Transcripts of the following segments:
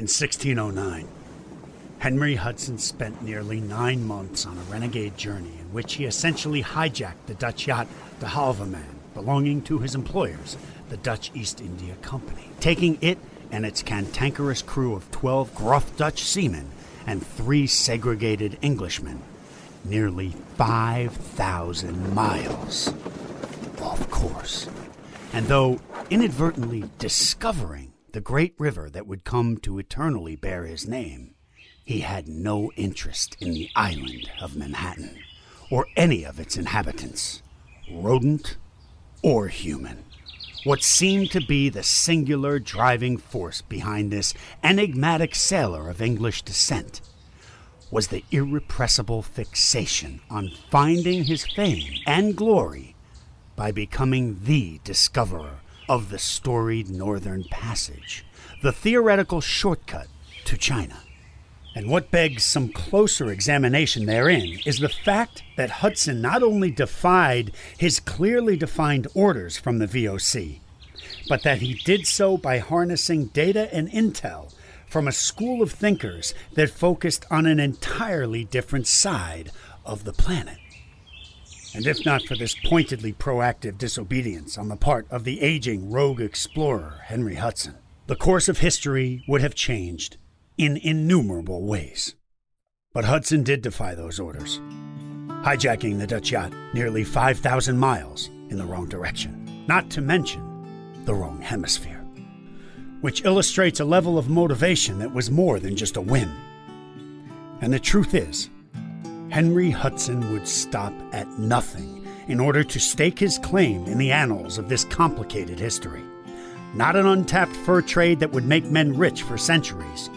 In 1609, Henry Hudson spent nearly nine months on a renegade journey in which he essentially hijacked the Dutch yacht de Halve Maen, belonging to his employers, the Dutch East India Company, taking it and its cantankerous crew of 12 gruff Dutch seamen and three segregated Englishmen nearly 5,000 miles off course. And though inadvertently discovering the great river that would come to eternally bear his name, he had no interest in the island of Manhattan or any of its inhabitants, rodent or human. What seemed to be the singular driving force behind this enigmatic sailor of English descent was the irrepressible fixation on finding his fame and glory by becoming the discoverer of the storied Northern Passage, the theoretical shortcut to China. And what begs some closer examination therein is the fact that Hudson not only defied his clearly defined orders from the VOC, but that he did so by harnessing data and intel from a school of thinkers that focused on an entirely different side of the planet. And if not for this pointedly proactive disobedience on the part of the aging rogue explorer Henry Hudson, the course of history would have changed in innumerable ways. But Hudson did defy those orders, hijacking the Dutch yacht nearly 5,000 miles in the wrong direction, not to mention the wrong hemisphere which illustrates a level of motivation that was more than just a whim. And the truth is, Henry Hudson would stop at nothing in order to stake his claim in the annals of this complicated history. Not an untapped fur trade that would make men rich for centuries.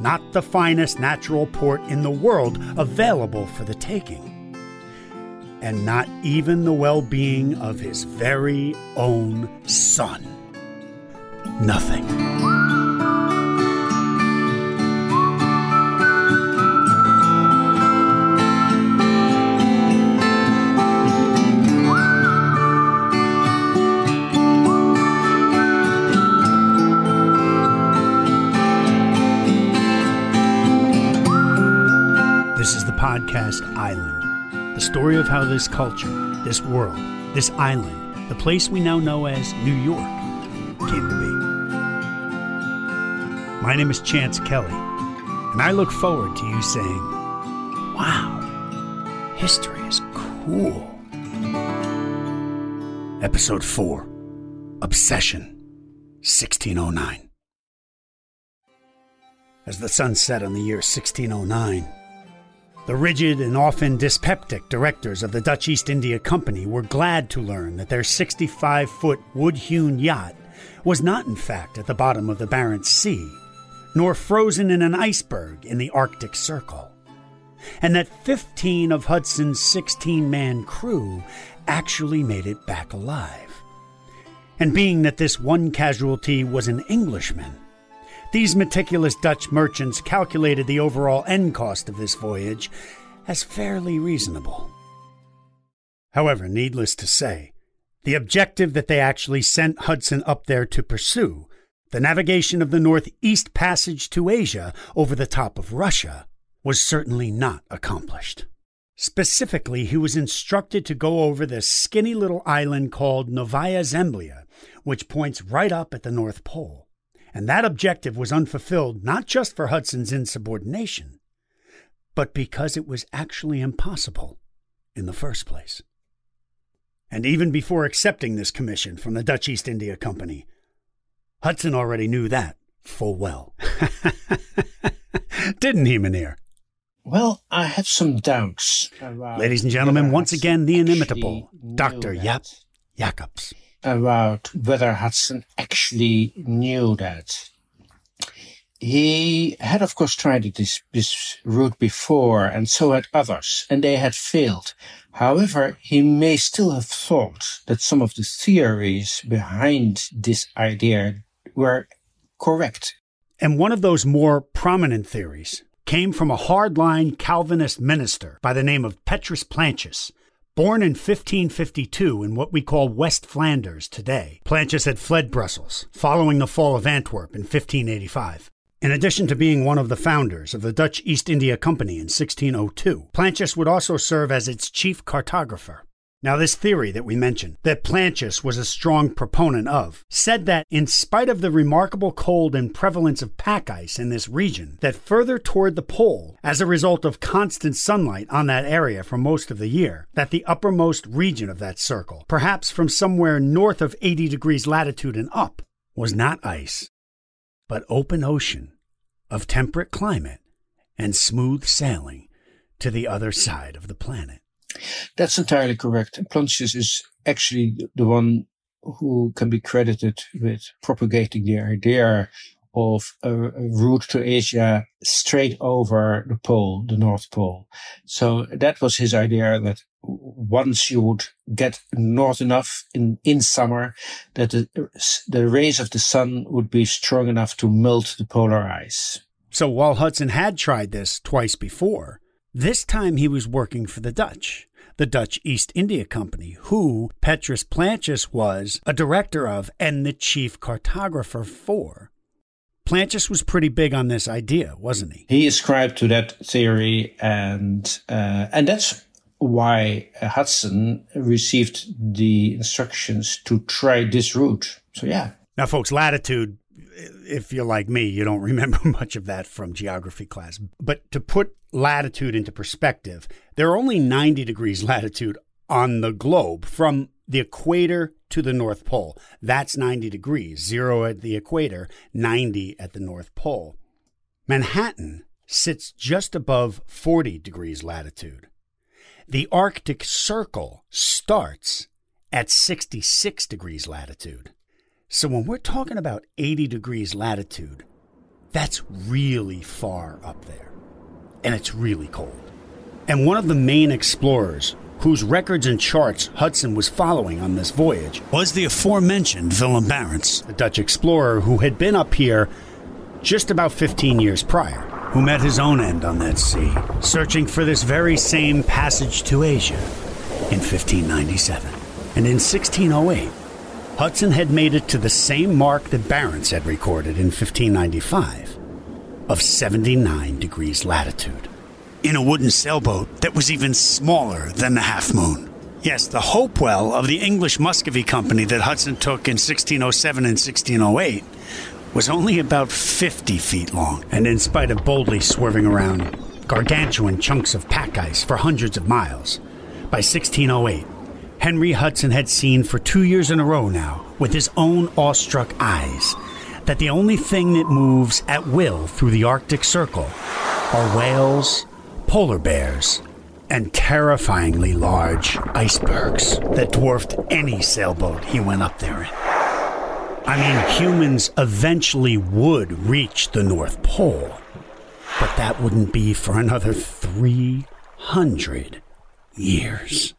Not the finest natural port in the world available for the taking. And not even the well being of his very own son nothing. Podcast Island, the story of how this culture, this world, this island, the place we now know as New York, came to be. My name is Chance Kelly, and I look forward to you saying, Wow, history is cool. Episode 4 Obsession 1609. As the sun set on the year 1609, the rigid and often dyspeptic directors of the Dutch East India Company were glad to learn that their 65 foot wood hewn yacht was not, in fact, at the bottom of the Barents Sea nor frozen in an iceberg in the Arctic Circle, and that 15 of Hudson's 16 man crew actually made it back alive. And being that this one casualty was an Englishman, these meticulous Dutch merchants calculated the overall end cost of this voyage as fairly reasonable. However, needless to say, the objective that they actually sent Hudson up there to pursue the navigation of the Northeast Passage to Asia over the top of Russia was certainly not accomplished. Specifically, he was instructed to go over the skinny little island called Novaya Zemlya, which points right up at the North Pole. And that objective was unfulfilled not just for Hudson's insubordination, but because it was actually impossible in the first place. And even before accepting this commission from the Dutch East India Company, Hudson already knew that full well. Didn't he, Mynheer? Well, I have some doubts. Ladies and gentlemen, once again, the inimitable Dr. Jaap Jacobs. About whether Hudson actually knew that. He had, of course, tried this, this route before, and so had others, and they had failed. However, he may still have thought that some of the theories behind this idea were correct. And one of those more prominent theories came from a hardline Calvinist minister by the name of Petrus Plancius. Born in 1552 in what we call West Flanders today, Plancius had fled Brussels following the fall of Antwerp in 1585. In addition to being one of the founders of the Dutch East India Company in 1602, Plancius would also serve as its chief cartographer. Now, this theory that we mentioned, that Plancius was a strong proponent of, said that in spite of the remarkable cold and prevalence of pack ice in this region, that further toward the pole, as a result of constant sunlight on that area for most of the year, that the uppermost region of that circle, perhaps from somewhere north of 80 degrees latitude and up, was not ice, but open ocean of temperate climate and smooth sailing to the other side of the planet. That's entirely correct. Plancius is actually the one who can be credited with propagating the idea of a, route to Asia straight over the pole, the North Pole. So that was his idea that once you would get north enough in, in summer that the, the rays of the sun would be strong enough to melt the polar ice. So while Hudson had tried this twice before, this time he was working for the Dutch, the Dutch East India Company, who Petrus Plancius was a director of and the chief cartographer for. Plancius was pretty big on this idea, wasn't he? He ascribed to that theory, and uh, and that's why Hudson received the instructions to try this route. So yeah. Now, folks, latitude. If you're like me, you don't remember much of that from geography class. But to put latitude into perspective, there are only 90 degrees latitude on the globe from the equator to the North Pole. That's 90 degrees, zero at the equator, 90 at the North Pole. Manhattan sits just above 40 degrees latitude. The Arctic Circle starts at 66 degrees latitude. So when we're talking about 80 degrees latitude, that's really far up there. And it's really cold. And one of the main explorers whose records and charts Hudson was following on this voyage was the aforementioned Willem Barents, a Dutch explorer who had been up here just about 15 years prior who met his own end on that sea, searching for this very same passage to Asia in 1597. And in 1608, Hudson had made it to the same mark that Barents had recorded in 1595 of 79 degrees latitude. In a wooden sailboat that was even smaller than the Half Moon. Yes, the Hopewell of the English Muscovy Company that Hudson took in 1607 and 1608 was only about 50 feet long, and in spite of boldly swerving around gargantuan chunks of pack ice for hundreds of miles, by 1608, Henry Hudson had seen for two years in a row now, with his own awestruck eyes, that the only thing that moves at will through the Arctic Circle are whales, polar bears, and terrifyingly large icebergs that dwarfed any sailboat he went up there in. I mean, humans eventually would reach the North Pole, but that wouldn't be for another 300 years.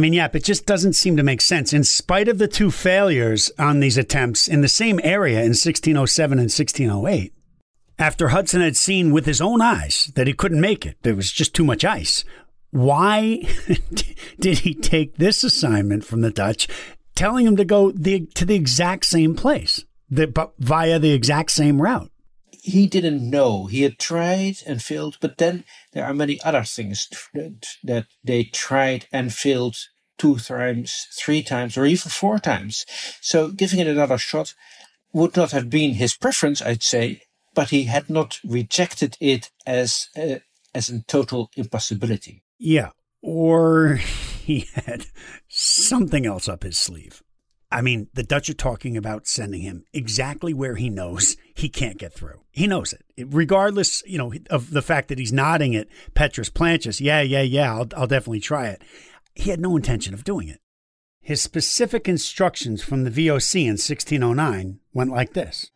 I mean, yeah, but it just doesn't seem to make sense. In spite of the two failures on these attempts in the same area in 1607 and 1608, after Hudson had seen with his own eyes that he couldn't make it, there was just too much ice, why did he take this assignment from the Dutch telling him to go the, to the exact same place, the, but via the exact same route. He didn't know. He had tried and failed, but then there are many other things that, that they tried and failed two times, three times, or even four times. So giving it another shot would not have been his preference, I'd say, but he had not rejected it as a, as a total impossibility. Yeah, or he had something else up his sleeve. I mean, the Dutch are talking about sending him exactly where he knows he can't get through. He knows it, regardless, you know, of the fact that he's nodding at Petrus Plancius. Yeah, yeah, yeah. I'll, I'll definitely try it. He had no intention of doing it. His specific instructions from the VOC in 1609 went like this: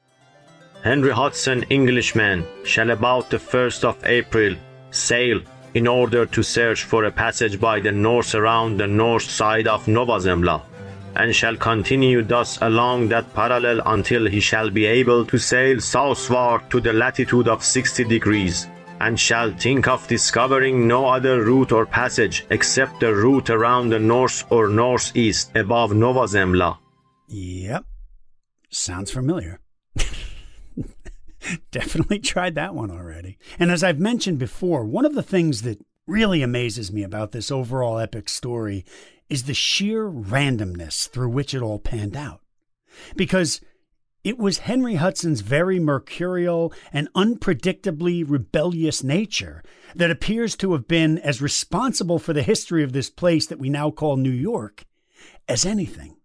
Henry Hudson, Englishman, shall about the first of April sail in order to search for a passage by the north around the north side of Nova Zembla, and shall continue thus along that parallel until he shall be able to sail southward to the latitude of 60 degrees, and shall think of discovering no other route or passage except the route around the north or northeast above Nova Zembla. Yep. Sounds familiar. Definitely tried that one already. And as I've mentioned before, one of the things that really amazes me about this overall epic story is the sheer randomness through which it all panned out. Because it was Henry Hudson's very mercurial and unpredictably rebellious nature that appears to have been as responsible for the history of this place that we now call New York as anything.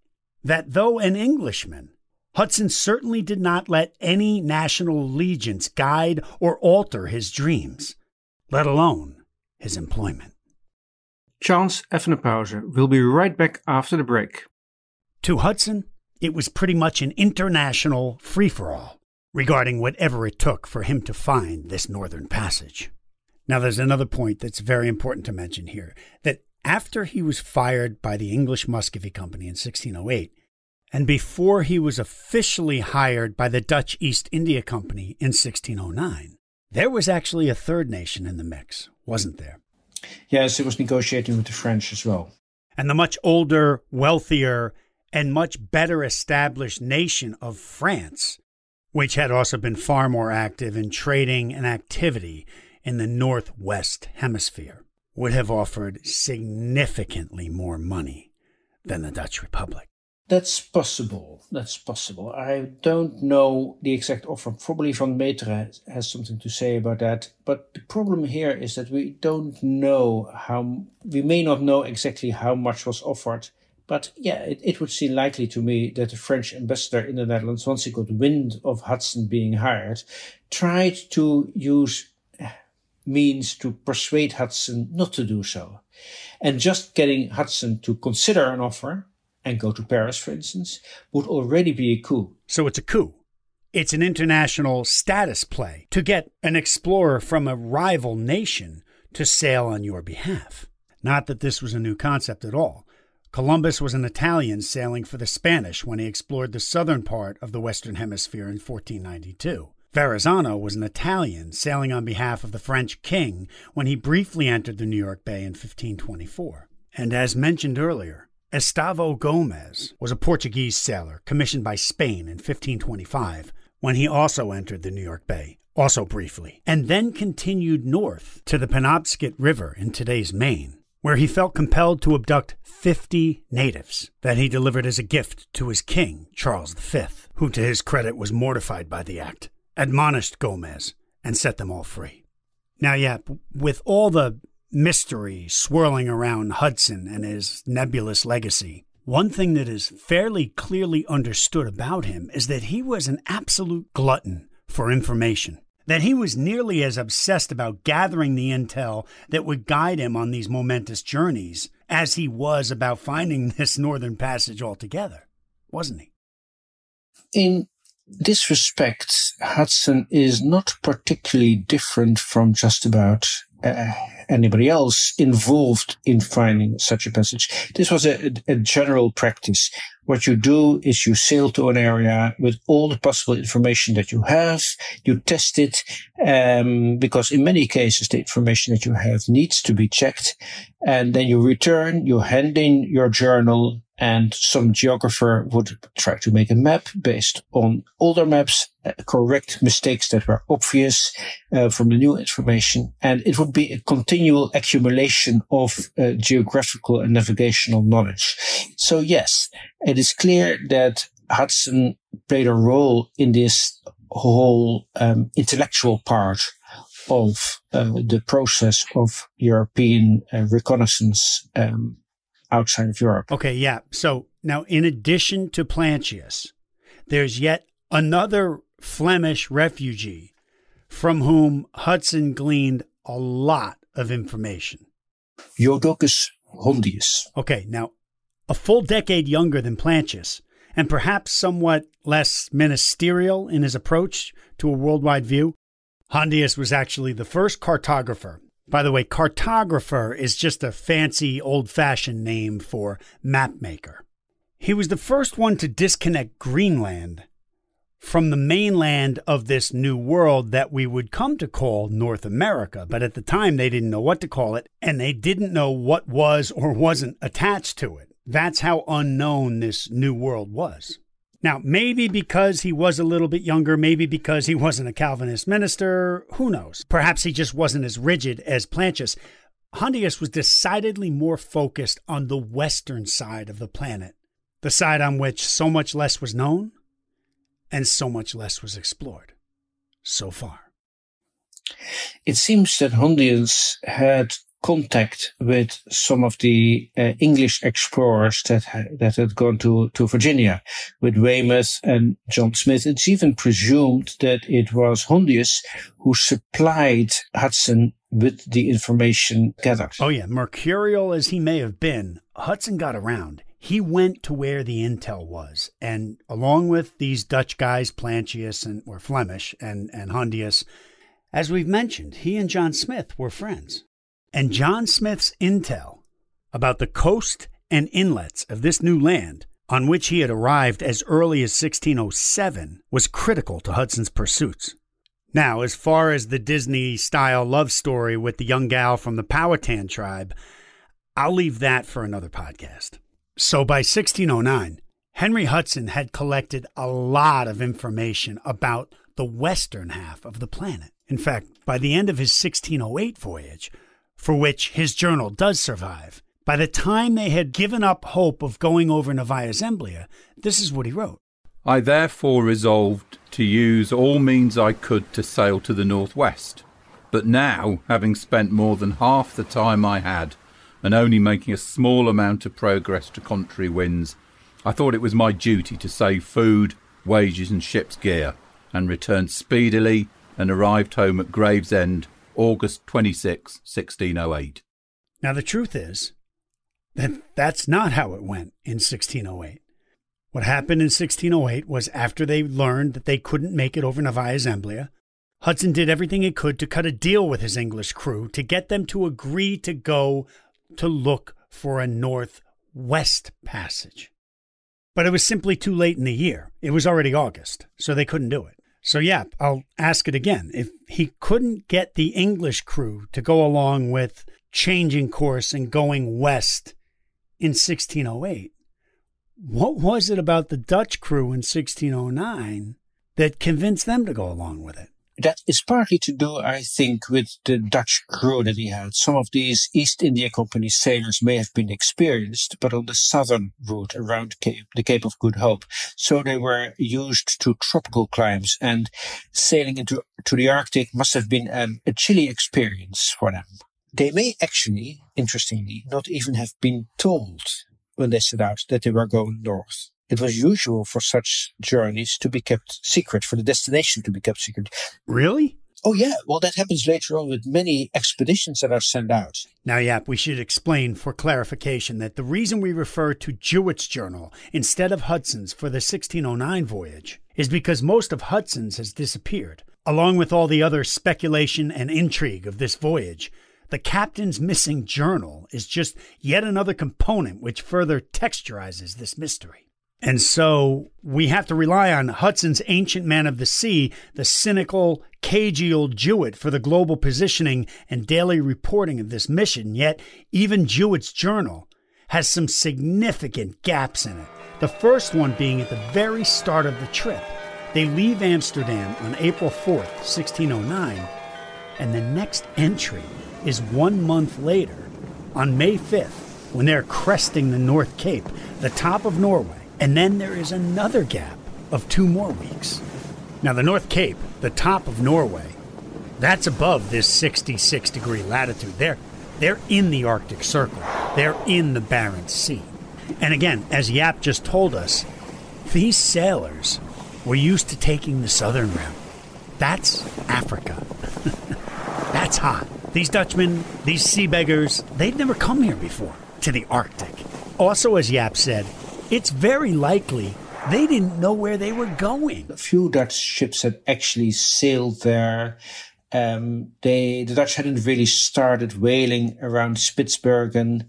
That though an Englishman, Hudson certainly did not let any national allegiance guide or alter his dreams, let alone his employment. Chance. We'll be right back after the break. To Hudson, it was pretty much an international free for all regarding whatever it took for him to find this northern passage. Now, there's another point that's very important to mention here that after he was fired by the English Muscovy Company in 1608, and before he was officially hired by the Dutch East India Company in 1609, there was actually a third nation in the mix, wasn't there? Yes, it was negotiating with the French as well. And the much older, wealthier, and much better established nation of France, which had also been far more active in trading and activity in the Northwest Hemisphere, would have offered significantly more money than the Dutch Republic. That's possible. That's possible. I don't know the exact offer. Probably Van Meteren has something to say about that. But the problem here is that we don't know how, we may not know exactly how much was offered. But yeah, it, it would seem likely to me that the French ambassador in the Netherlands, once he got wind of Hudson being hired, tried to use means to persuade Hudson not to do so. And just getting Hudson to consider an offer and go to Paris, for instance, would already be a coup. So it's a coup. It's an international status play to get an explorer from a rival nation to sail on your behalf. Not that this was a new concept at all. Columbus was an Italian sailing for the Spanish when he explored the southern part of the Western Hemisphere in 1492. Verrazano was an Italian sailing on behalf of the French king when he briefly entered the New York Bay in 1524. And as mentioned earlier, Estavo Gomez was a Portuguese sailor commissioned by Spain in 1525 when he also entered the New York Bay, also briefly, and then continued north to the Penobscot River in today's Maine, where he felt compelled to abduct 50 natives that he delivered as a gift to his king, Charles V, who to his credit was mortified by the act, admonished Gomez, and set them all free. Now, yeah, with all the mystery swirling around Hudson and his nebulous legacy. One thing that is fairly clearly understood about him is that he was an absolute glutton for information. That he was nearly as obsessed about gathering the intel that would guide him on these momentous journeys as he was about finding this northern passage altogether, wasn't he? In this respect, Hudson is not particularly different from just about uh, anybody else involved in finding such a passage. This was a, a, general practice. What you do is you sail to an area with all the possible information that you have. You test it, um, because in many cases, the information that you have needs to be checked. And then you return, you hand in your journal and some geographer would try to make a map based on older maps, uh, correct mistakes that were obvious uh, from the new information, and it would be a continual accumulation of uh, geographical and navigational knowledge. So yes, it is clear that Hudson played a role in this whole um, intellectual part of uh, the process of European uh, reconnaissance um, outside of Europe. Okay, yeah. So now, in addition to Plancius, there's yet another Flemish refugee from whom Hudson gleaned a lot of information. Jodocus Hondius. Okay, now, a full decade younger than Plancius, and perhaps somewhat less ministerial in his approach to a worldwide view, Hondius was actually the first cartographer by the way, cartographer is just a fancy, old fashioned name for mapmaker. He was the first one to disconnect Greenland from the mainland of this new world that we would come to call North America. But at the time, they didn't know what to call it, and they didn't know what was or wasn't attached to it. That's how unknown this new world was. Now, maybe because he was a little bit younger, maybe because he wasn't a Calvinist minister, who knows? Perhaps he just wasn't as rigid as Plancius. Hondius was decidedly more focused on the western side of the planet, the side on which so much less was known and so much less was explored so far. It seems that Hondius had contact with some of the uh, English explorers that ha- that had gone to, to Virginia, with Weymouth and John Smith. It's even presumed that it was Hondius who supplied Hudson with the information gathered. Oh yeah, mercurial as he may have been, Hudson got around. He went to where the intel was, and along with these Dutch guys, Plancius and or Flemish and and Hondius, as we've mentioned, he and John Smith were friends. And John Smith's intel about the coast and inlets of this new land, on which he had arrived as early as 1607, was critical to Hudson's pursuits. Now, as far as the Disney style love story with the young gal from the Powhatan tribe, I'll leave that for another podcast. So by 1609, Henry Hudson had collected a lot of information about the western half of the planet. In fact, by the end of his 1608 voyage, for which his journal does survive. By the time they had given up hope of going over Novaya Zembla, this is what he wrote. I therefore resolved to use all means I could to sail to the northwest. But now, having spent more than half the time I had, and only making a small amount of progress to contrary winds, I thought it was my duty to save food, wages, and ship's gear, and returned speedily and arrived home at Gravesend August 26, 1608. Now, the truth is that that's not how it went in 1608. What happened in 1608 was after they learned that they couldn't make it over Novaya Hudson did everything he could to cut a deal with his English crew to get them to agree to go to look for a northwest passage. But it was simply too late in the year. It was already August, so they couldn't do it. So, yeah, I'll ask it again. If he couldn't get the English crew to go along with changing course and going west in 1608, what was it about the Dutch crew in 1609 that convinced them to go along with it? That is partly to do, I think, with the Dutch crew that he had. Some of these East India Company sailors may have been experienced, but on the southern route around Cape, the Cape of Good Hope. So they were used to tropical climes and sailing into to the Arctic must have been um, a chilly experience for them. They may actually, interestingly, not even have been told when they set out that they were going north. It was usual for such journeys to be kept secret, for the destination to be kept secret. Really? Oh, yeah. Well, that happens later on with many expeditions that are sent out. Now, Jaap, we should explain for clarification that the reason we refer to Juet's journal instead of Hudson's for the 1609 voyage is because most of Hudson's has disappeared. Along with all the other speculation and intrigue of this voyage, the captain's missing journal is just yet another component which further texturizes this mystery. And so we have to rely on Hudson's ancient man of the sea, the cynical, cagey old Juet, for the global positioning and daily reporting of this mission. Yet, even Juet's journal has some significant gaps in it. The first one being at the very start of the trip. They leave Amsterdam on April 4th, 1609, and the next entry is one month later, on May 5th, when they're cresting the North Cape, the top of Norway. And then there is another gap of two more weeks. Now, the North Cape, the top of Norway, that's above this 66 degree latitude. They're, they're in the Arctic Circle, they're in the Barents Sea. And again, as Jaap just told us, these sailors were used to taking the southern route. That's Africa. That's hot. These Dutchmen, these sea beggars, they'd never come here before to the Arctic. Also, as Jaap said, it's very likely they didn't know where they were going. A few Dutch ships had actually sailed there. Um, they, the Dutch hadn't really started whaling around Spitsbergen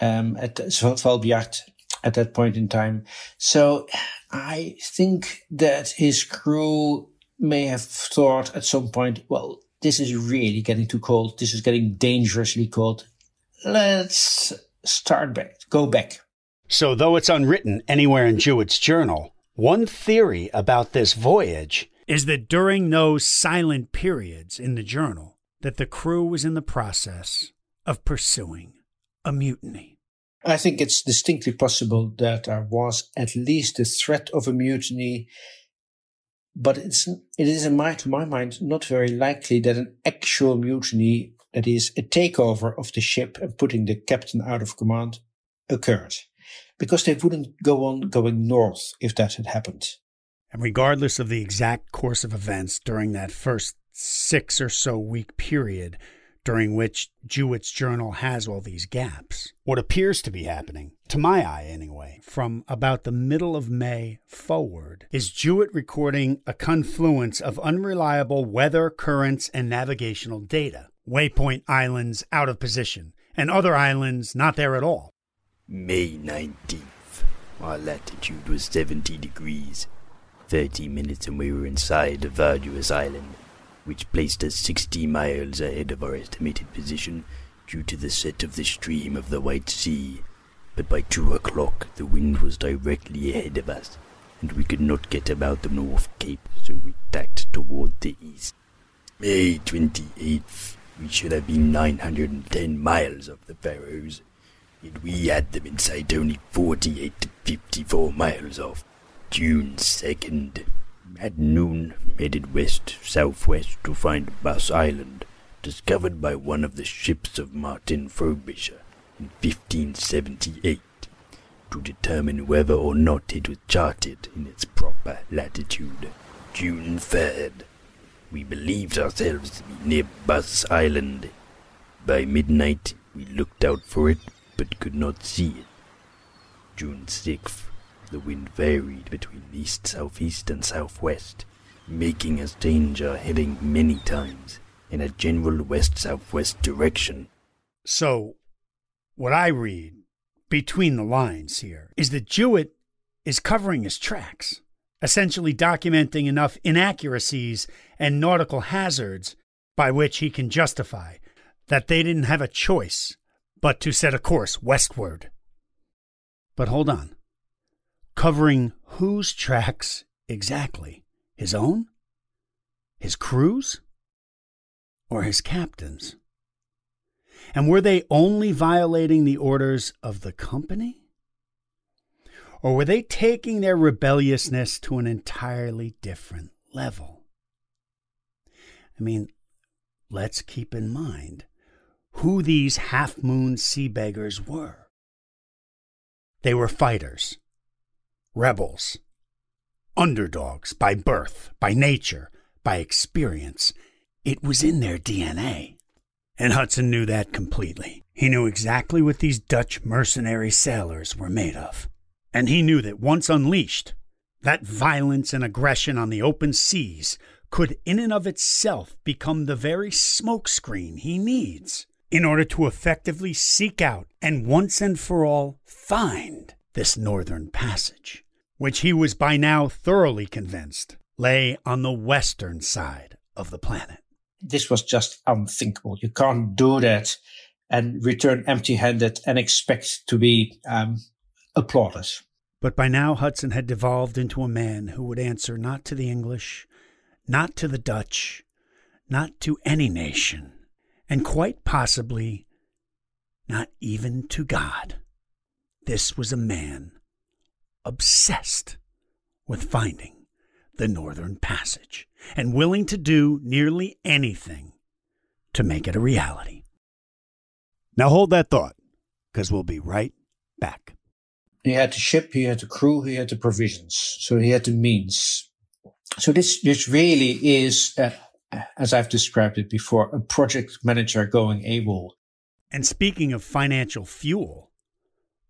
um, at Svalbard at that point in time. So I think that his crew may have thought at some point, well, this is really getting too cold. This is getting dangerously cold. Let's start back, go back. So, though it's unwritten anywhere in Juet's journal, One theory about this voyage is that during those silent periods in the journal that the crew was in the process of pursuing a mutiny. I think it's distinctly possible that there was at least the threat of a mutiny, but it's it is in my to my mind not very likely that an actual mutiny, that is a takeover of the ship and putting the captain out of command, occurred, because they wouldn't go on going north if that had happened. And regardless of the exact course of events during that first six or so week period during which Juet's journal has all these gaps. What appears to be happening, to my eye anyway, from about the middle of May forward, is Jewett recording a confluence of unreliable weather, currents, and navigational data. Waypoint islands out of position, and other islands not there at all. May 19th. Our latitude was 70 degrees. 30 minutes and we were inside of Arduous Island which placed us 60 miles ahead of our estimated position due to the set of the stream of the White Sea. But by two o'clock the wind was directly ahead of us, and we could not get about the North Cape, so we tacked toward the east. May 28th, we should have been 910 miles off the Faroes, yet we had them in sight only 48 to 54 miles off. June 2nd, at noon, headed west southwest to find Bass Island, discovered by one of the ships of Martin Frobisher in 1578, to determine whether or not it was charted in its proper latitude. June 3rd, we believed ourselves to be near Bass Island. By midnight, we looked out for it, but could not see it. June 6th, the wind varied between east, southeast, and southwest, making us danger heading many times in a general west southwest direction. So, what I read between the lines here is that Juet is covering his tracks, essentially documenting enough inaccuracies and nautical hazards by which he can justify that they didn't have a choice but to set a course westward. But hold on covering whose tracks exactly? His own? His crew's? Or his captain's? And were they only violating the orders of the company? Or were they taking their rebelliousness to an entirely different level? I mean, let's keep in mind who these half moon sea beggars were. They were fighters rebels, underdogs by birth, by nature, by experience. It was in their DNA. And Hudson knew that completely. He knew exactly what these Dutch mercenary sailors were made of. And he knew that once unleashed, that violence and aggression on the open seas could in and of itself become the very smokescreen he needs in order to effectively seek out and once and for all find this northern passage which he was by now thoroughly convinced lay on the western side of the planet. This was just unthinkable. You can't do that and return empty handed and expect to be um, applauded. But by now, Hudson had devolved into a man who would answer not to the English, not to the Dutch, not to any nation, and quite possibly not even to God. This was a man obsessed with finding the Northern Passage and willing to do nearly anything to make it a reality. Now hold that thought, because we'll be right back. He had the ship, he had the crew, he had the provisions, so he had the means. So this this really is, uh, as I've described it before, a project manager going AWOL. And speaking of financial fuel,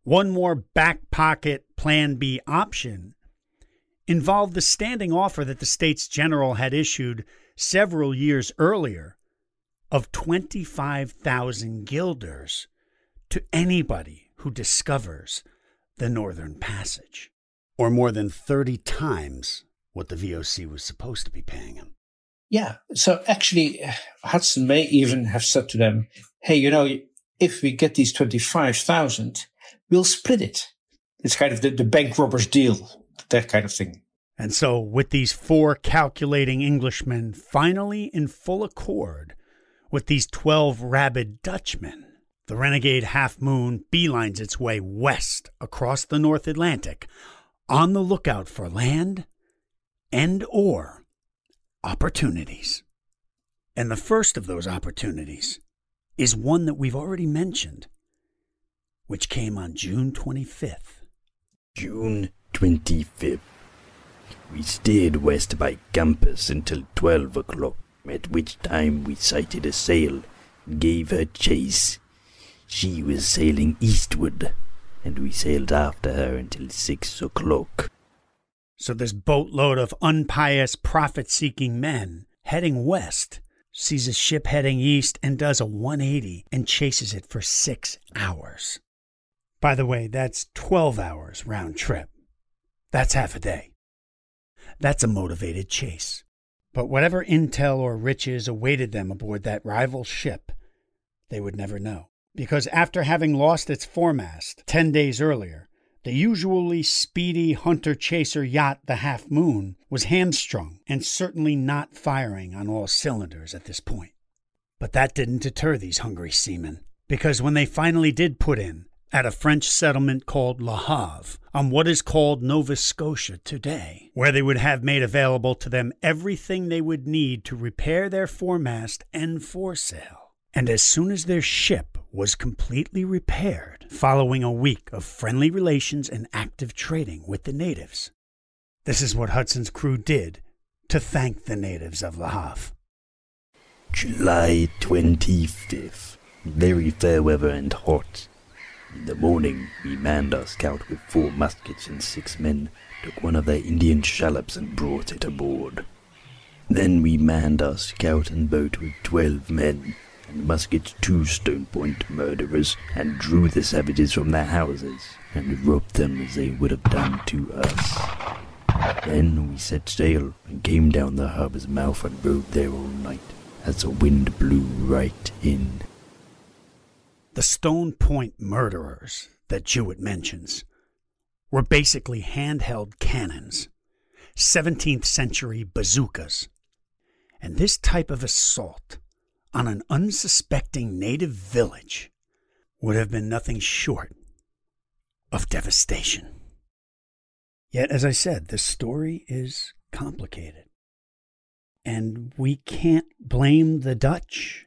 one more back pocket Plan B option involved the standing offer that the states general had issued several years earlier of 25,000 guilders to anybody who discovers the Northern Passage, or more than 30 times what the VOC was supposed to be paying him. Yeah. So actually, uh, Hudson may even have said to them, hey, you know, if we get these 25,000, we'll split it. It's kind of the, the bank robbers deal that kind of thing. And so, with these four calculating Englishmen finally in full accord with these 12 rabid Dutchmen, the renegade Half Moon beelines its way west across the North Atlantic on the lookout for land and or opportunities. And the first of those opportunities is one that we've already mentioned, which came on June 25th. June 25th. We steered west by compass until 12 o'clock, at which time we sighted a sail and gave her chase. She was sailing eastward, and we sailed after her until 6 o'clock. So, this boatload of unpious, profit seeking men heading west sees a ship heading east and does a 180 and chases it for six hours. By the way, that's 12 hours round trip. That's half a day. That's a motivated chase. But whatever intel or riches awaited them aboard that rival ship, they would never know. Because after having lost its foremast 10 days earlier, the usually speedy hunter chaser yacht, the Half Moon, was hamstrung and certainly not firing on all cylinders at this point. But that didn't deter these hungry seamen, because when they finally did put in, at a French settlement called Le Havre on what is called Nova Scotia today, where they would have made available to them everything they would need to repair their foremast and foresail. And as soon as their ship was completely repaired, following a week of friendly relations and active trading with the natives, this is what Hudson's crew did to thank the natives of Havre. July 25th. Very fair weather and hot. In the morning, we manned our scout with four muskets and six men, took one of their Indian shallops and brought it aboard. Then we manned our scout and boat with twelve men, and muskets two stone point murderers, and drew the savages from their houses, and robbed them as they would have done to us. Then we set sail and came down the harbor's mouth and rode there all night, as the wind blew right in. The Stone Point murderers that Juet mentions were basically handheld cannons, 17th century bazookas. And this type of assault on an unsuspecting native village would have been nothing short of devastation. Yet, as I said, the story is complicated. And we can't blame the Dutch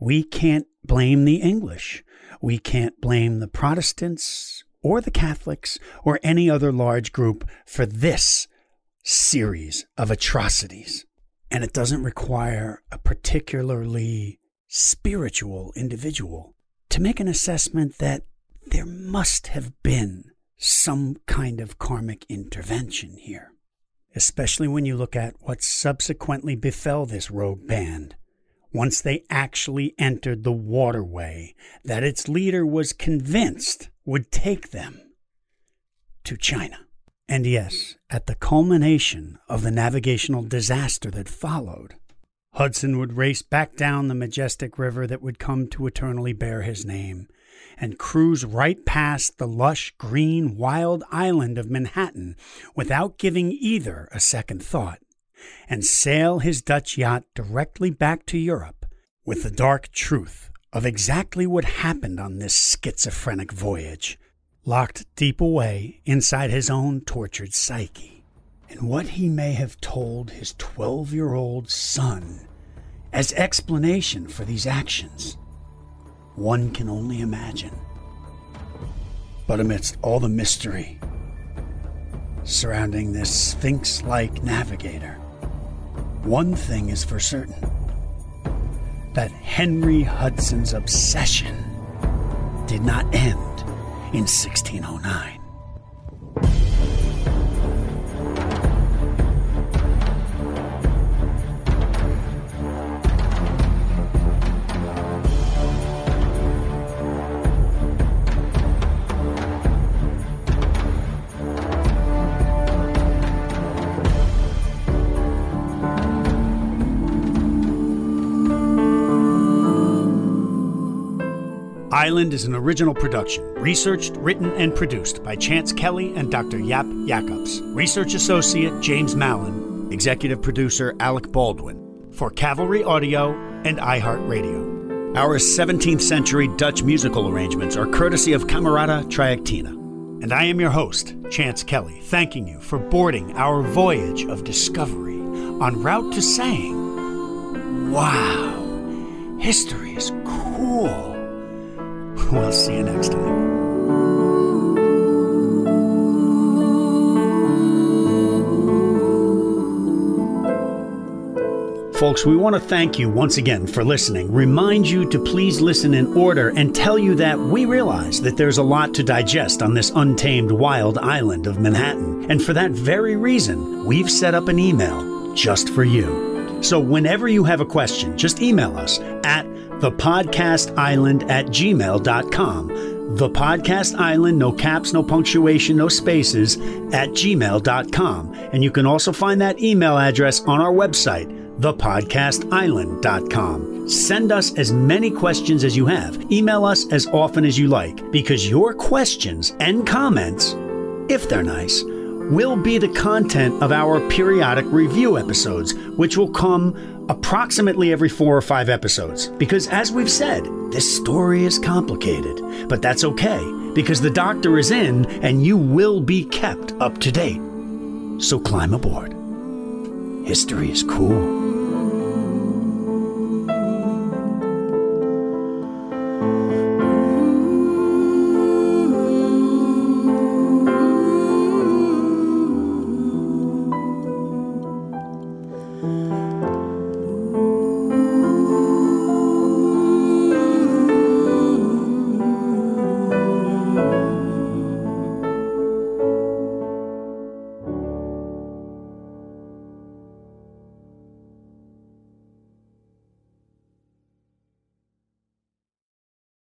we can't blame the English. We can't blame the Protestants or the Catholics or any other large group for this series of atrocities. And it doesn't require a particularly spiritual individual to make an assessment that there must have been some kind of karmic intervention here, especially when you look at what subsequently befell this rogue band once they actually entered the waterway that its leader was convinced would take them to China. And yes, at the culmination of the navigational disaster that followed, Hudson would race back down the majestic river that would come to eternally bear his name and cruise right past the lush, green, wild island of Manhattan without giving either a second thought and sail his Dutch yacht directly back to Europe with the dark truth of exactly what happened on this schizophrenic voyage, locked deep away inside his own tortured psyche, and what he may have told his 12 year old son as explanation for these actions. One can only imagine. But amidst all the mystery surrounding this sphinx like navigator, one thing is for certain that Henry Hudson's obsession did not end in 1609. Island is an original production, researched, written, and produced by Chance Kelly and Dr. Jaap Jacobs. Research Associate James Mallon, Executive Producer Alec Baldwin, for Cavalry Audio and iHeartRadio. Our 17th century Dutch musical arrangements are courtesy of Camerata Trajectina. And I am your host, Chance Kelly, thanking you for boarding our voyage of discovery en route to saying, Wow, history is cool. We'll see you next time. Folks, we want to thank you once again for listening, remind you to please listen in order, and tell you that we realize that there's a lot to digest on this untamed wild island of Manhattan. And for that very reason, we've set up an email just for you. So whenever you have a question, just email us at thepodcastisland at gmail.com. The Podcast Island, no caps, no punctuation, no spaces, at gmail.com. And you can also find that email address on our website, thepodcastisland.com. Send us as many questions as you have. Email us as often as you like, because your questions and comments, if they're nice, will be the content of our periodic review episodes, which will come approximately every four or five episodes. Because as we've said, this story is complicated, but that's okay, because the doctor is in and you will be kept up to date. So climb aboard. History is cool.